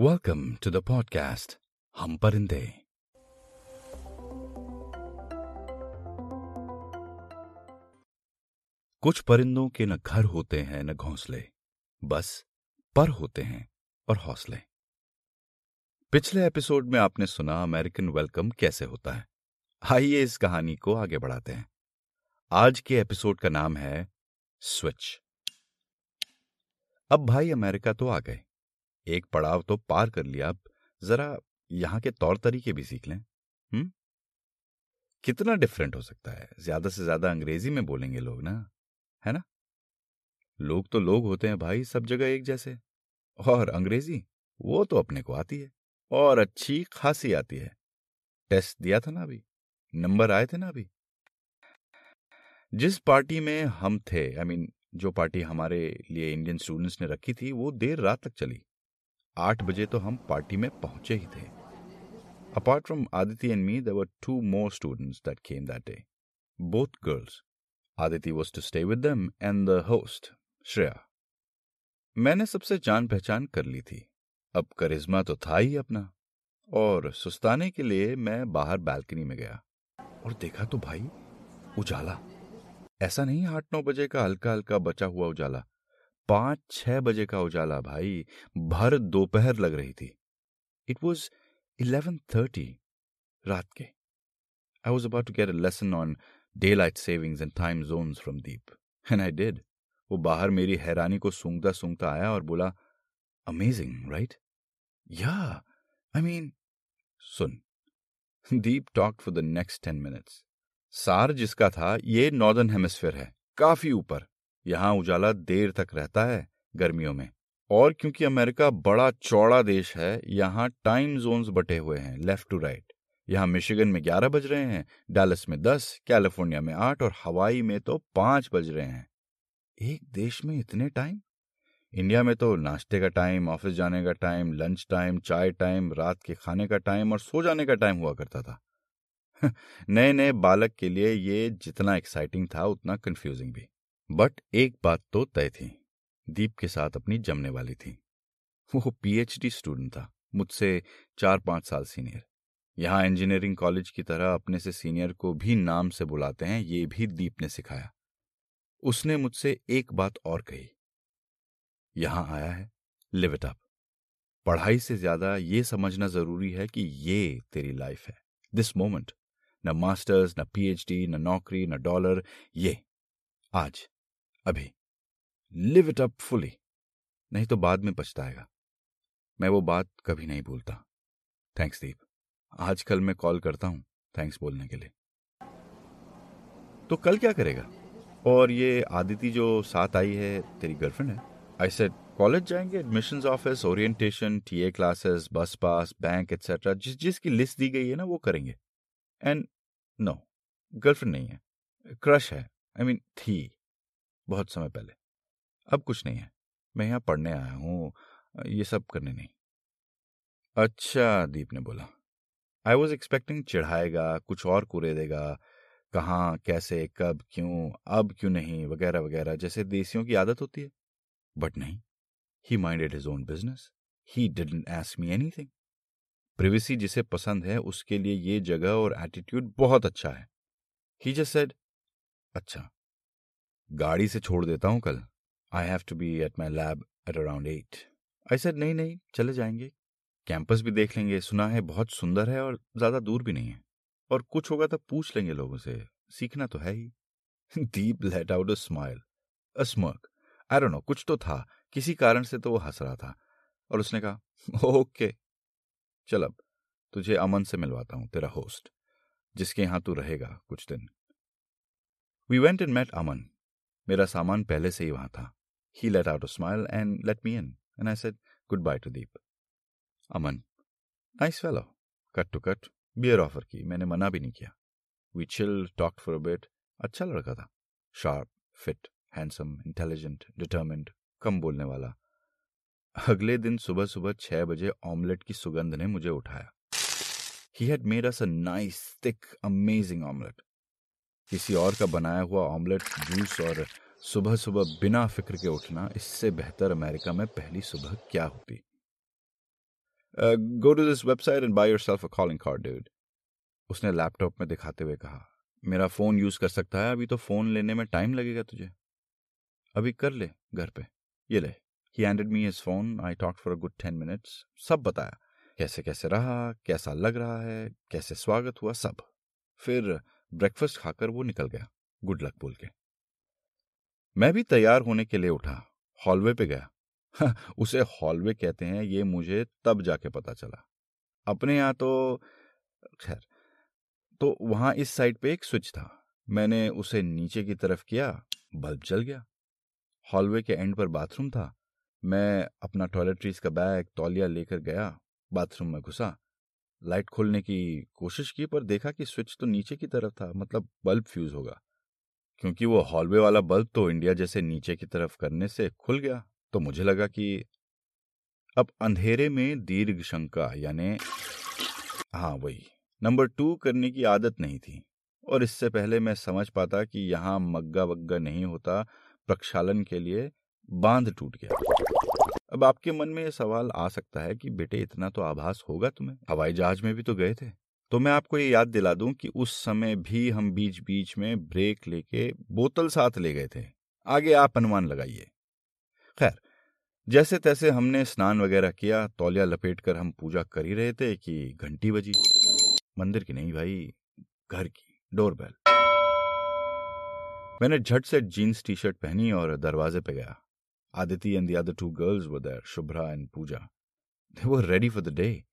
Welcome to the podcast हम परिंदे कुछ परिंदों के न घर होते हैं, न घोंसले, बस पर होते हैं और हौसले। पिछले एपिसोड में आपने सुना अमेरिकन वेलकम कैसे होता है। आइए इस कहानी को आगे बढ़ाते हैं। आज के एपिसोड का नाम है स्विच। अब भाई अमेरिका तो आ गए। एक पड़ाव तो पार कर लिया। अब जरा यहाँ के तौर तरीके भी सीख लें। हम्म कितना डिफरेंट हो सकता है? ज़्यादा से ज़्यादा अंग्रेज़ी में बोलेंगे लोग ना है ना? लोग तो लोग होते हैं भाई सब जगह एक जैसे। और अंग्रेज़ी वो तो अपने को आती है। और अच्छी खासी आती है। टेस्ट दिया था ना अभी नंबर आए थे ना अभी। जिस पार्टी में हम थे आई I मीन mean, जो पार्टी हमारे लिए इंडियन स्टूडेंट्स ने रखी थी वो देर रात तक चली। आठ बजे तो हम पार्टी में पहुँचे ही थे। Apart from Aditi and me there were two more students that came that day both girls Aditi was to stay with them and the host Shreya मैंने सबसे जान पहचान कर ली थी। अब करिश्मा तो था ही अपना। और सुस्ताने के लिए मैं बाहर बालकनी में गया। और देखा तो भाई, उजाला। ऐसा नहीं आठ नौ बजे का हल्का हल्का बचा हुआ उजाला। पाँच छह बजे का उजाला भाई, भर दोपहर लग रही थी। इट वॉज़ इलेवन थर्टी रात के। I was about to get a lesson on daylight savings and time zone from Deep and I did वो बाहर मेरी हैरानी को सूंघता सूंघता आया और बोला अमेजिंग राइट या I mean soon Deep talk for the next ten minutes सार जिसका था, ये नॉर्दर्न हेमिस्फेयर है, काफ़ी ऊपर। यहाँ उजाला देर तक रहता है गर्मियों में। और क्योंकि अमेरिका बड़ा चौड़ा देश है, यहाँ टाइम जोन्स बटे हुए हैं, लेफ़्ट टू राइट। यहाँ मिशिगन में ग्यारह बज रहे हैं, डैलस में दस, कैलिफ़ोर्निया में आठ और हवाई में तो पाँच बज रहे हैं। एक देश में इतने टाइम? इंडिया में तो नाश्ते का टाइम, ऑफ़िस जाने का टाइम, लंच टाइम, चाय टाइम, रात के खाने का टाइम और सो जाने का टाइम हुआ करता था। नए नए बालक के लिए ये जितना एक्साइटिंग था, उतना कंफ्यूजिंग भी। बट एक बात तो तय थी, दीप के साथ अपनी जमने वाली थी। वो पीएचडी स्टूडेंट था, मुझसे चार पाँच साल सीनियर। यहाँ इंजीनियरिंग कॉलेज की तरह अपने से सीनियर को भी नाम से बुलाते हैं, ये भी दीप ने सिखाया। उसने मुझसे एक बात और कही। यहाँ आया है लिव इट अप पढ़ाई से ज़्यादा ये समझना ज़रूरी है कि ये तेरी लाइफ है। दिस मोमेंट न मास्टर्स न पीएचडी न नौकरी, न डॉलर ये। आज। अभी। लिव इट अप फुली नहीं तो बाद में पछताएगा। मैं वो बात कभी नहीं भूलता। थैंक्स दीप आजकल मैं कॉल करता हूँ थैंक्स बोलने के लिए। तो कल क्या करेगा? और ये आदिति जो साथ आई है तेरी गर्लफ्रेंड है? आई सेड कॉलेज जाएँगे admission office orientation TA classes bus pass bank etcetera जिस जिसकी लिस्ट दी गई है ना वो करेंगे। एंड नो गर्लफ्रेंड नहीं है। क्रश है। आई I मीन mean, थी। बहुत समय पहले। अब कुछ नहीं है। मैं यहाँ पढ़ने आया हूँ। ये सब करने नहीं। अच्छा दीप ने बोला। आई वॉज़ एक्सपेक्टिंग चिढ़ाएगा, कुछ और कुरे देगा। कहाँ, कैसे, कब, क्यों, अब क्यों नहीं, वगैरह वगैरह, जैसे देसियों की आदत होती है। बट नहीं। He minded his own business he didn't ask me anything privacy जिसे पसंद है, उसके लिए ये जगह और एटीट्यूड बहुत अच्छा है। ही जस्ट सेड अच्छा गाड़ी से छोड़ देता हूँ कल। I have to be at my lab at around eight I said नहीं नहीं, चले जाएँगे। कैंपस भी देख लेंगे। सुना है, बहुत सुंदर है और ज़्यादा दूर भी नहीं है। और कुछ होगा तो पूछ लेंगे लोगों से। सीखना तो है ही। Deep let out a smile a smirk I don't know कुछ तो था। किसी कारण से तो वो हंस रहा था। और उसने कहा ओके चल अब, तुझे अमन से मिलवाता हूँ, तेरा होस्ट जिसके यहाँ तू रहेगा कुछ दिन. We went and met Aman मेरा सामान पहले से ही वहाँ था। He let out smile and let me in and I said goodbye to Deep Aman nice fellow cut to cut beer offer की, मैंने मना भी नहीं किया। We chill talk for bit अच्छा लड़का था। Sharp fit handsome intelligent determined कम बोलने वाला। अगले दिन सुबह सुबह छह बजे ऑमलेट की सुगंध ने मुझे उठाया। He had made us a nice thick amazing omelette किसी और का बनाया हुआ ऑमलेट, जूस और सुबह सुबह बिना फ़िक्र के उठना, इससे बेहतर अमेरिका में पहली सुबह क्या होती? Go to this website and buy yourself a calling card dude उसने लैपटॉप में दिखाते हुए कहा, मेरा फ़ोन यूज़ कर सकता है? अभी तो फ़ोन लेने में टाइम लगेगा तुझे। अभी कर ले, घर पे। ये ले। He handed me his phone I talk for a good ten minutes सब बताया। कैसे कैसे रहा? कैसा लग रहा है? कैसे स्वागत हुआ? सब। फिर ब्रेकफास्ट खाकर वो निकल गया गुड लक बोल के। मैं भी तैयार होने के लिए उठा हॉलवे पे गया। उसे हॉलवे कहते हैं, ये मुझे तब जाके पता चला। अपने यहाँ तो खैर तो वहाँ इस साइड पे एक स्विच था। मैंने उसे नीचे की तरफ़ किया बल्ब जल गया। हॉलवे के एंड पर बाथरूम था। मैं अपना टॉयलेट्रीज का बैग तौलिया लेकर गया बाथरूम में घुसा। लाइट खोलने की कोशिश की, पर देखा कि स्विच तो नीचे की तरफ़ था मतलब बल्ब फ्यूज होगा। क्योंकि वो हॉलवे वाला बल्ब तो इंडिया जैसे नीचे की तरफ़ करने से खुल गया तो मुझे लगा कि अब अंधेरे में दीर्घ शंका, यानी हाँ वही। नंबर टू करने की आदत नहीं थी, और इससे पहले मैं समझ पाता कि यहाँ मग्गा वग्गा नहीं होता, प्रक्षालन के लिए बाँध टूट गया। अब आपके मन में यह सवाल आ सकता है कि, बेटे, इतना तो आभास होगा तुम्हें? हवाई जहाज़ में भी तो गए थे। तो मैं आपको ये याद दिला दूँ कि उस समय भी हम बीच बीच में ब्रेक लेके बोतल साथ ले गए थे। आगे आप अनुमान लगाइए। खैर जैसे तैसे हमने स्नान वगैरह किया, तौलिया लपेट कर हम पूजा कर ही रहे थे कि घंटी बजी। मंदिर की नहीं भाई, घर की, डोरबेल। मैंने झट से जीन्स टी शर्ट पहनी और दरवाजे पे गया। Aditi and the other two girls were there Shubhra and Pooja they were ready for the day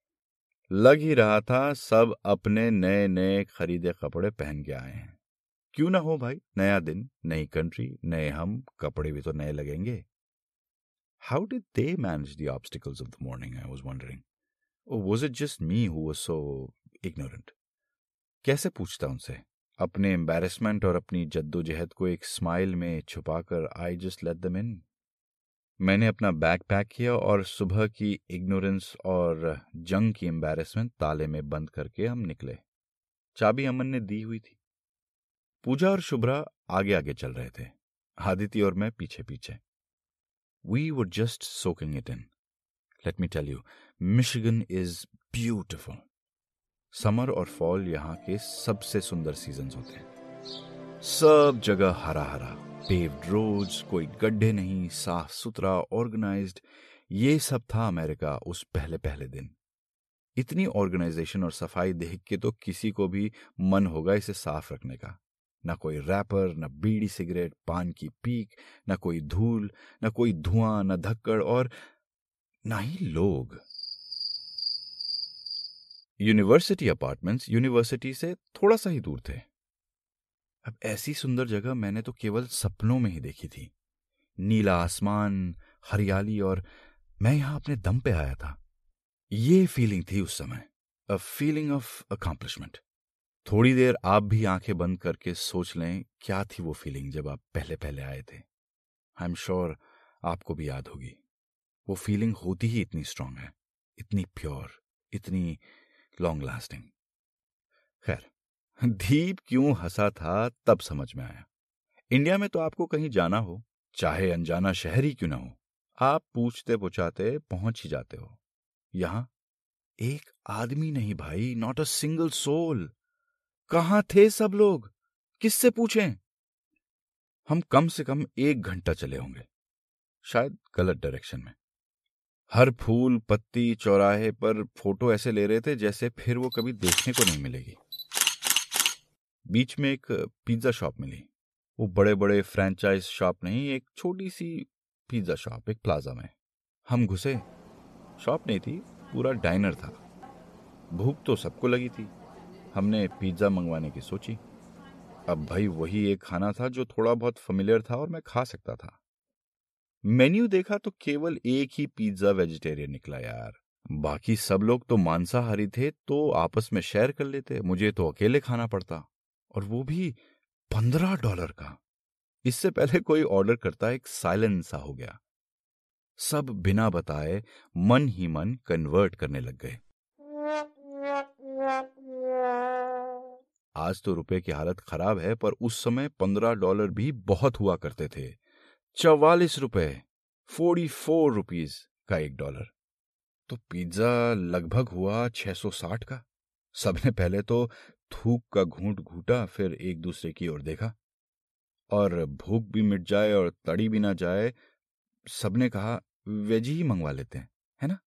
लग ही रहा था सब अपने नए नए खरीदे कपड़े पहन के आए हैं। क्यों ना हो भाई? नया दिन, नई कंट्री नए हम, कपड़े भी तो नए लगेंगे। How did they manage the obstacles of the morning I was wondering was it just me who was so ignorant कैसे पूछता उनसे? अपने एम्बेरसमेंट और अपनी जद्दोजहद को एक स्माइल में छुपाकर आई जस्ट लेट दम इन मैंने अपना बैग पैक किया और सुबह की इग्नोरेंस और जंग की एम्बेरसमेंट ताले में बंद करके हम निकले। चाबी अमन ने दी हुई थी। पूजा और शुभ्रा आगे आगे चल रहे थे। आदिति और मैं पीछे पीछे we would just soaking it in let me tell you Michigan is beautiful summer और फॉल यहाँ के सबसे सुंदर सीज़न होते हैं। सब जगह हरा हरा पेव्ड रोड्स कोई गड्ढे नहीं साफ़ सुथरा ऑर्गेनाइज्ड ये सब था अमेरिका उस पहले पहले दिन। इतनी ऑर्गेनाइजेशन और सफ़ाई देख के तो किसी को भी मन होगा इसे साफ़ रखने का। न कोई रैपर न बीड़ी सिगरेट, पान की पीक, न कोई धूल, न कोई धुआँ, न धक्कड़ और न ही लोग। यूनिवर्सिटी अपार्टमेंट्स यूनिवर्सिटी से थोड़ा सा ही दूर थे। अब ऐसी सुंदर जगह मैंने तो केवल सपनों में ही देखी थी। नीला आसमान, हरियाली और मैं यहाँ अपने दम पे आया था। ये फीलिंग थी उस समय अ फीलिंग ऑफ़ अकॉम्प्लिशमेंट थोड़ी देर आप भी आँखें बंद करके सोच लें, क्या थी वो फीलिंग जब आप पहले पहले आए थे। आई एम श्योर आपको भी याद होगी। वो फीलिंग होती ही इतनी स्ट्रांग है, इतनी प्योर इतनी लॉन्ग लास्टिंग खैर दीप क्यों हंसा था, तब समझ में आया। इंडिया में तो आपको कहीं जाना हो, चाहे अनजाना शहर ही क्यों ना हो, आप पूछते पुछाते पहुँच ही जाते हो। यहाँ एक आदमी नहीं भाई नॉट अ सिंगल सोल कहाँ थे सब लोग? किससे पूछें? हम कम से कम एक घंटा चले होंगे, शायद गलत डायरेक्शन में। हर फूल, पत्ती, चौराहे पर फ़ोटो ऐसे ले रहे थे जैसे फिर वो कभी देखने को नहीं मिलेगी। बीच में एक पिज्जा शॉप मिली। वो बड़े बड़े फ्रेंचाइज शॉप नहीं, एक छोटी सी पिज्जा शॉप एक प्लाजा में। हम घुसे। शॉप नहीं थी, पूरा डाइनर था। भूख तो सबको लगी थी। हमने पिज्जा मंगवाने की सोची। अब भाई वही एक खाना था जो थोड़ा बहुत फेमिलियर था और मैं खा सकता था। मेन्यू देखा तो केवल एक ही पिज्जा वेजिटेरियन निकला यार। बाकी सब लोग तो मांसाहारी थे तो आपस में शेयर कर लेते। मुझे तो अकेले खाना पड़ता। और वो भी पंद्रह डॉलर का। इससे पहले कोई ऑर्डर करता एक साइलेंस सा हो गया। सब बिना बताए मन ही मन कन्वर्ट करने लग गए। आज तो रुपए की हालत खराब है, पर उस समय पंद्रह डॉलर भी बहुत हुआ करते थे। चौवालीस रुपए, फोर्टी फोर रुपीज़ का एक डॉलर। तो पिज्जा लगभग हुआ 660 का। सबने पहले तो थूक का घूंट घूटा, फिर एक दूसरे की ओर देखा। और भूख भी मिट जाए और तड़ी भी ना जाए, सबने कहा, वेज ही मंगवा लेते हैं, है ना?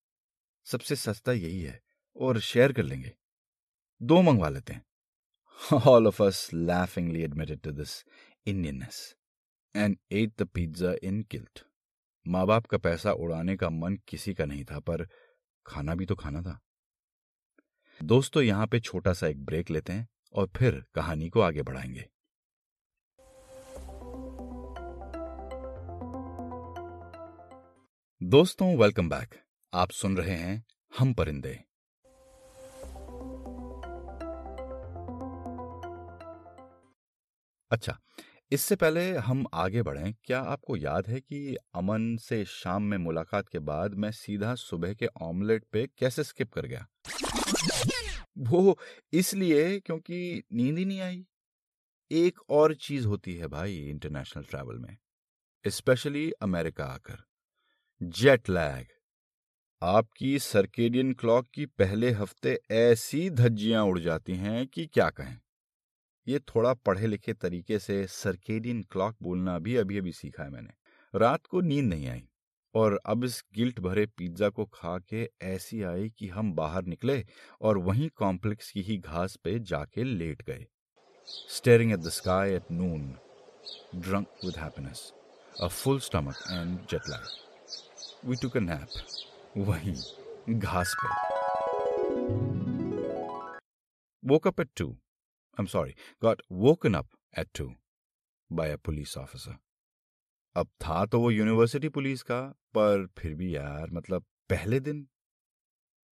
सबसे सस्ता यही है, और शेयर कर लेंगे। दो मंगवा लेते हैं। All of us laughingly admitted to this Indianness and ate the pizza in guilt माँ बाप का पैसा उड़ाने का मन किसी का नहीं था, पर खाना भी तो खाना था। दोस्तों, यहाँ पे छोटा सा एक ब्रेक लेते हैं और फिर कहानी को आगे बढ़ाएँगे। दोस्तों वेलकम बैक आप सुन रहे हैं हम परिंदे। अच्छा इससे पहले हम आगे बढ़ें। क्या आपको याद है कि अमन से शाम में मुलाकात के बाद मैं सीधा सुबह के ऑमलेट पे कैसे स्किप कर गया? वो इसलिए क्योंकि नींद ही नहीं आई। एक और चीज़ होती है भाई इंटरनेशनल ट्रैवल में, स्पेशली अमेरिका आकर। Jet lag. आपकी सर्केडियन क्लॉक की पहले हफ़्ते ऐसी धज्जियाँ उड़ जाती हैं कि क्या कहें। ये थोड़ा पढ़े लिखे तरीके से सर्केडियन क्लॉक बोलना भी अभी अभी सीखा है मैंने। रात को नींद नहीं आई। और अब इस गिल्ट भरे पिज्जा को खा के ऐसी आई कि हम बाहर निकले और वहीं कॉम्प्लेक्स की ही घास पे जाके लेट गए staring at the sky at noon drunk with happiness a full stomach and jet lag we took a nap वहीं घास पे woke up at 2 I'm sorry, got woken up at 2 by a police officer. अब था तो वो university police का, पर फिर भी यार मतलब पहले दिन।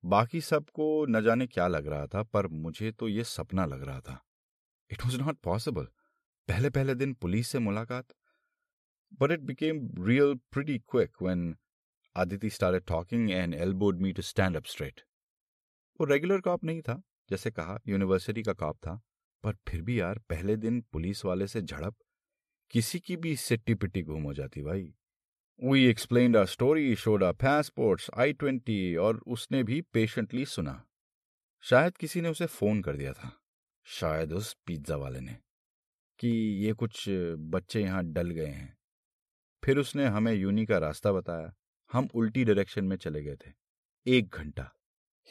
बाकी सबको न जाने क्या लग रहा था, पर मुझे तो ये सपना लग रहा था। इट वॉज़ नॉट पॉसिबल पहले पहले दिन पुलिस से मुलाकात। But it became real pretty quick when Aditi started talking and elbowed me to stand up straight वो रेगुलर कॉप नहीं था, जैसे कहा यूनिवर्सिटी का कॉप था। पर फिर भी यार, पहले दिन पुलिस वाले से झड़प किसी की भी सिट्टी पिट्टी घूम हो जाती भाई। We explain our story showed our passports I twenty और उसने भी पेशेंटली सुना। शायद किसी ने उसे फ़ोन कर दिया था। शायद उस पिज्जा वाले ने। कि ये कुछ बच्चे यहाँ डल गए हैं। फिर उसने हमें यूनी का रास्ता बताया। हम उल्टी डायरेक्शन में चले गए थे। एक घंटा।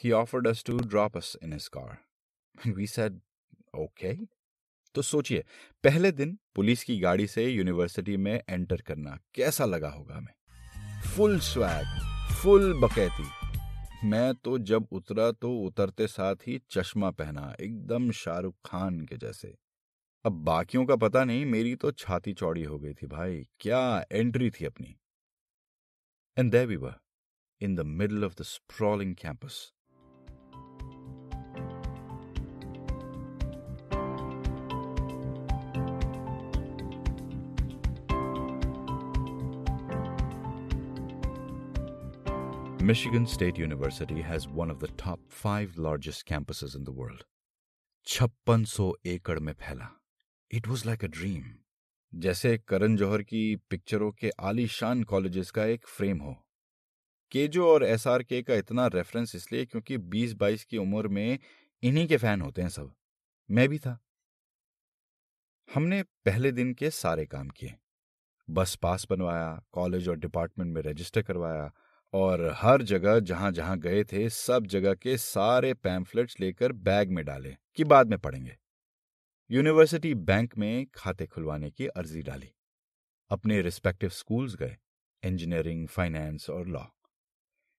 He offered us to drop us in his car we said okay तो सोचिए, पहले दिन पुलिस की गाड़ी से यूनिवर्सिटी में एंटर करना कैसा लगा होगा हमें? फुल स्वैग, फुल बकैती। मैं तो जब उतरा तो उतरते साथ ही चश्मा पहना, एकदम शाहरुख खान के जैसे। अब बाकियों का पता नहीं, मेरी तो छाती चौड़ी हो गई थी भाई। क्या एंट्री थी अपनी? And there we were in the middle of the sprawling campus Michigan State University has one of the top five largest campuses in the world. छप्पन सौ एकड़ में फैला। It was like a dream जैसे करण जौहर की पिक्चरों के आलीशान कॉलेजेस का एक फ्रेम हो। केजो और एस आर के का इतना रेफरेंस इसलिए क्योंकि 20-22 की उम्र में इन्हीं के फ़ैन होते हैं सब। मैं भी था। हमने पहले दिन के सारे काम किए। बस पास बनवाया कॉलेज और डिपार्टमेंट में रजिस्टर करवाया और हर जगह जहाँ जहाँ गए थे, सब जगह के सारे पैम्फलेट्स लेकर बैग में डाले कि बाद में पढ़ेंगे। यूनिवर्सिटी बैंक में खाते खुलवाने की अर्जी डाली। अपने रिस्पेक्टिव स्कूल्स गए, इंजीनियरिंग, फाइनेंस और लॉ।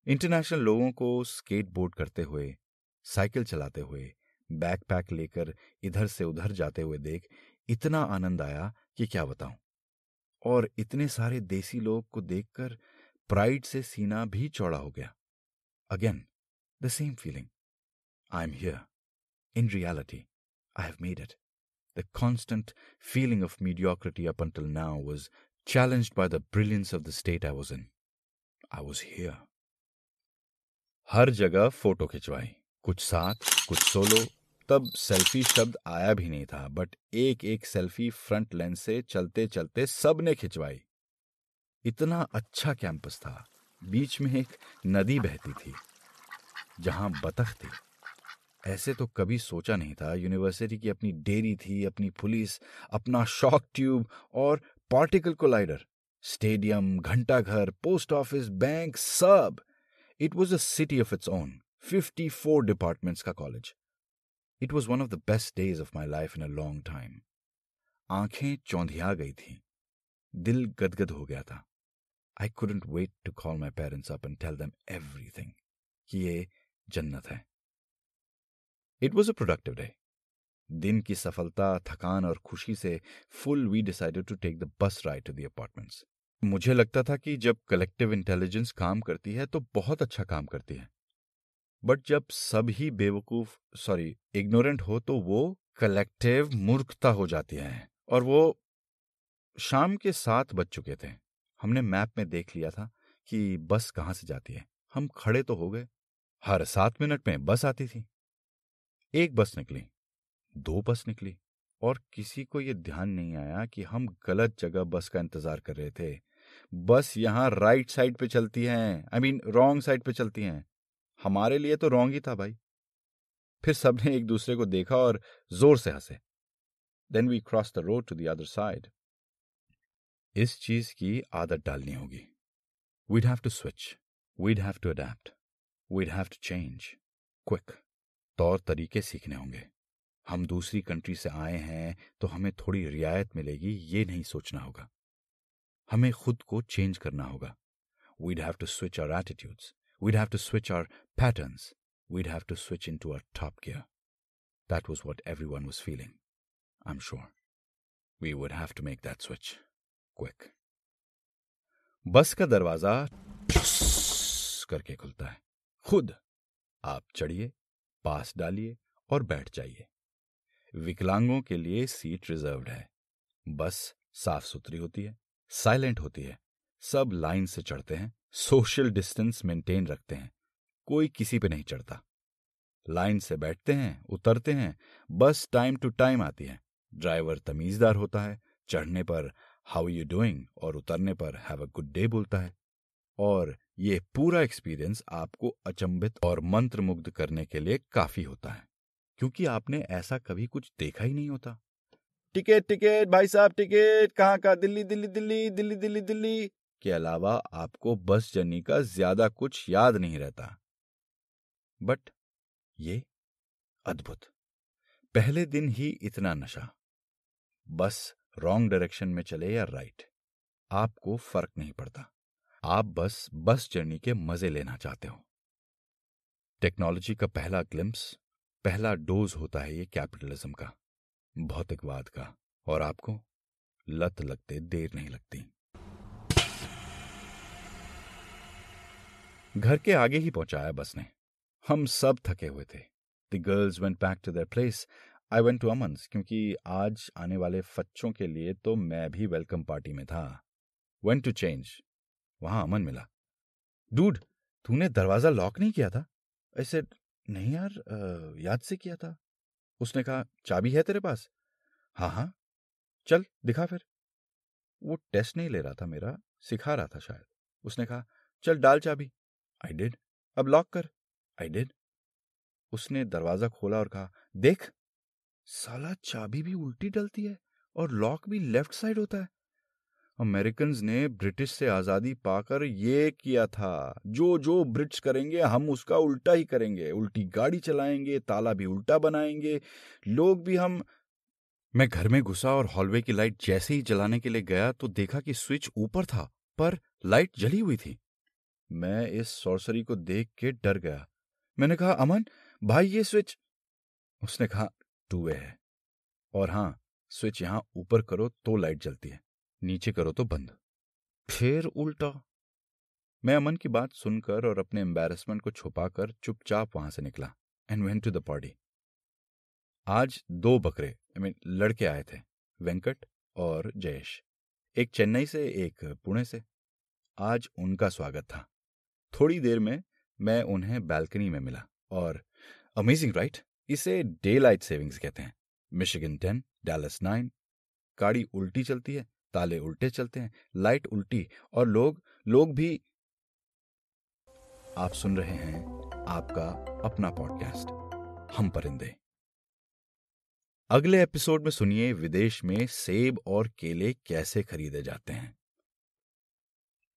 इंटरनेशनल लोगों को स्केट बोर्ड करते हुए, साइकिल चलाते हुए, बैकपैक लेकर इधर से उधर जाते हुए देख इतना आनंद आया कि क्या बताऊँ। और इतने सारे देसी लोग को देखकर प्राइड से सीना भी चौड़ा हो गया। Again the same feeling I am here in reality I have made it the constant feeling of mediocrity up until now was challenged by the brilliance of the state I was in. I was here. हर जगह photo खिंचवाई। कुछ साथ, कुछ solo तब selfie शब्द आया भी नहीं था बट एक एक सेल्फी फ्रंट लेंस से चलते चलते सबने खिंचवाई। इतना अच्छा कैंपस था, बीच में एक नदी बहती थी, जहाँ बतख थी। ऐसे तो कभी सोचा नहीं था, यूनिवर्सिटी की अपनी डेयरी थी, अपनी पुलिस, अपना शॉक ट्यूब और पार्टिकल कोलाइडर, स्टेडियम, घंटाघर, पोस्ट ऑफ़िस, बैंक, सब। It was a city of its own fifty four departments का college it was one of the best days of my life in a long time आँखें चौंधिया गई थी। दिल गदगद हो गया था। I couldn't wait to call my parents up and tell them everything कि ये जन्नत है। It was a productive day दिन की सफलता, थकान और खुशी से full we decided to take the bus ride to the apartments मुझे लगता था कि जब कलेक्टिव इंटेलिजेंस काम करती है तो बहुत अच्छा काम करती है। बट जब सब ही बेवकूफ़ सॉरी इग्नोरेंट हो तो वो कलेक्टिव मूर्खता हो जाती है। और वो शाम के सात बज चुके थे। हमने मैप में देख लिया था कि बस कहाँ से जाती है। हम खड़े तो हो गए। हर सात मिनट में बस आती थी। एक बस निकली, दो बस निकली और किसी को यह ध्यान नहीं आया कि हम गलत जगह बस का इंतज़ार कर रहे थे। बस यहाँ राइट साइड पे चलती हैं, आई मीन रॉन्ग साइड पे चलती हैं। हमारे लिए तो रॉन्ग ही था भाई। फिर सबने एक दूसरे को देखा और ज़ोर से हंसे। Then we cross the road to the other side इस चीज़ की आदत डालनी होगी। We'd have to switch we'd have to adapt we'd have to change quick तौर तरीके सीखने होंगे। हम दूसरी कंट्री से आए हैं तो हमें थोड़ी रियायत मिलेगी, ये नहीं सोचना होगा। हमें खुद को चेंज करना होगा। We'd have to switch our attitudes we'd have to switch our patterns we'd have to switch into our top gear that was what everyone was feeling I am sure we would have to make that switch quick bus का दरवाज़ा करके खुलता है। खुद आप चढ़िए, पास डालिए और बैठ जाइए। विकलांगों के लिए सीट रिजर्व्ड है। बस साफ़ सुथरी होती है, साइलेंट होती है। सब लाइन से चढ़ते हैं, सोशल डिस्टेंस मेंटेन रखते हैं। कोई किसी पे नहीं चढ़ता। लाइन से बैठते हैं, उतरते हैं, बस टाइम टू टाइम आती है। ड्राइवर तमीजदार होता है, चढ़ने पर हाउ यू डूइंग और उतरने पर हैव अ गुड डे बोलता है। और ये पूरा एक्सपीरियंस आपको अचंभित और मंत्रमुग्ध करने के लिए काफ़ी होता है। क्योंकि आपने ऐसा कभी कुछ देखा ही नहीं होता। टिकट टिकट, भाई साहब, टिकट! कहाँ का? दिल्ली दिल्ली दिल्ली दिल्ली दिल्ली दिल्ली! के अलावा आपको बस जर्नी का ज़्यादा कुछ याद नहीं रहता। बट ये अद्भुत। पहले दिन ही इतना नशा। बस रॉन्ग डायरेक्शन में चले या राइट, आपको फ़र्क नहीं पड़ता। आप बस बस जर्नी के मज़े लेना चाहते हो। टेक्नोलॉजी का पहला ग्लिम्स पहला डोज होता है ये कैपिटलिज्म का, भौतिकवाद का, और आपको लत लगते, देर नहीं लगती। घर के आगे ही पहुँचाया बस ने। हम सब थके हुए थे। The girls went back to their place I went to Aman's क्योंकि आज आने वाले फच्चों के लिए तो मैं भी वेलकम पार्टी में था। वेंट टू चेंज वहाँ अमन मिला। डूड तूने दरवाज़ा लॉक नहीं किया था? ऐसे नहीं यार आ, याद से किया था। उसने कहा चाबी है तेरे पास? हाँ हाँ। चल दिखा फिर। वो टेस्ट नहीं ले रहा था मेरा सिखा रहा था शायद। उसने कहा चल डाल चाबी। आई डिड अब लॉक कर। आई डिड उसने दरवाज़ा खोला और कहा देख साला चाबी भी उल्टी डलती है और लॉक भी लेफ़्ट साइड होता है। अमेरिकन ने ब्रिटिश से आज़ादी पाकर ये किया था, जो जो ब्रिटिश करेंगे, हम उसका उल्टा ही करेंगे। उल्टी गाड़ी चलाएँगे, ताला भी उल्टा बनाएँगे, लोग भी हम मैं घर में घुसा और हॉलवे की लाइट जैसे ही जलाने के लिए गया तो देखा कि स्विच ऊपर था, पर लाइट जली हुई थी। मैं इस सॉर्सरी को देख के डर गया। मैंने कहा, अमन, भाई ये स्विच? उसने कहा टू वे है। और हाँ स्विच यहाँ ऊपर करो तो लाइट जलती है, नीचे करो तो बंद। फिर उल्टा। मैं अमन की बात सुनकर और अपने एम्बेरसमेंट को छुपाकर चुपचाप वहाँ से निकला and went to the party आज दो बकरे आई मीन लड़के आए थे, वेंकट और जयेश। एक चेन्नई से, एक पुणे से। आज उनका स्वागत था। थोड़ी देर में मैं उन्हें बैल्कनी में मिला और अमेजिंग राइट इसे डे लाइट सेविंग्स कहते हैं। Michigan ten, Dallas nine. गाड़ी उल्टी चलती है, ताले उल्टे चलते हैं, लाइट उल्टी और लोग लोग भी आप सुन रहे हैं आपका अपना पॉडकास्ट, हम परिंदे। अगले एपिसोड में सुनिए विदेश में सेब और केले कैसे खरीदे जाते हैं।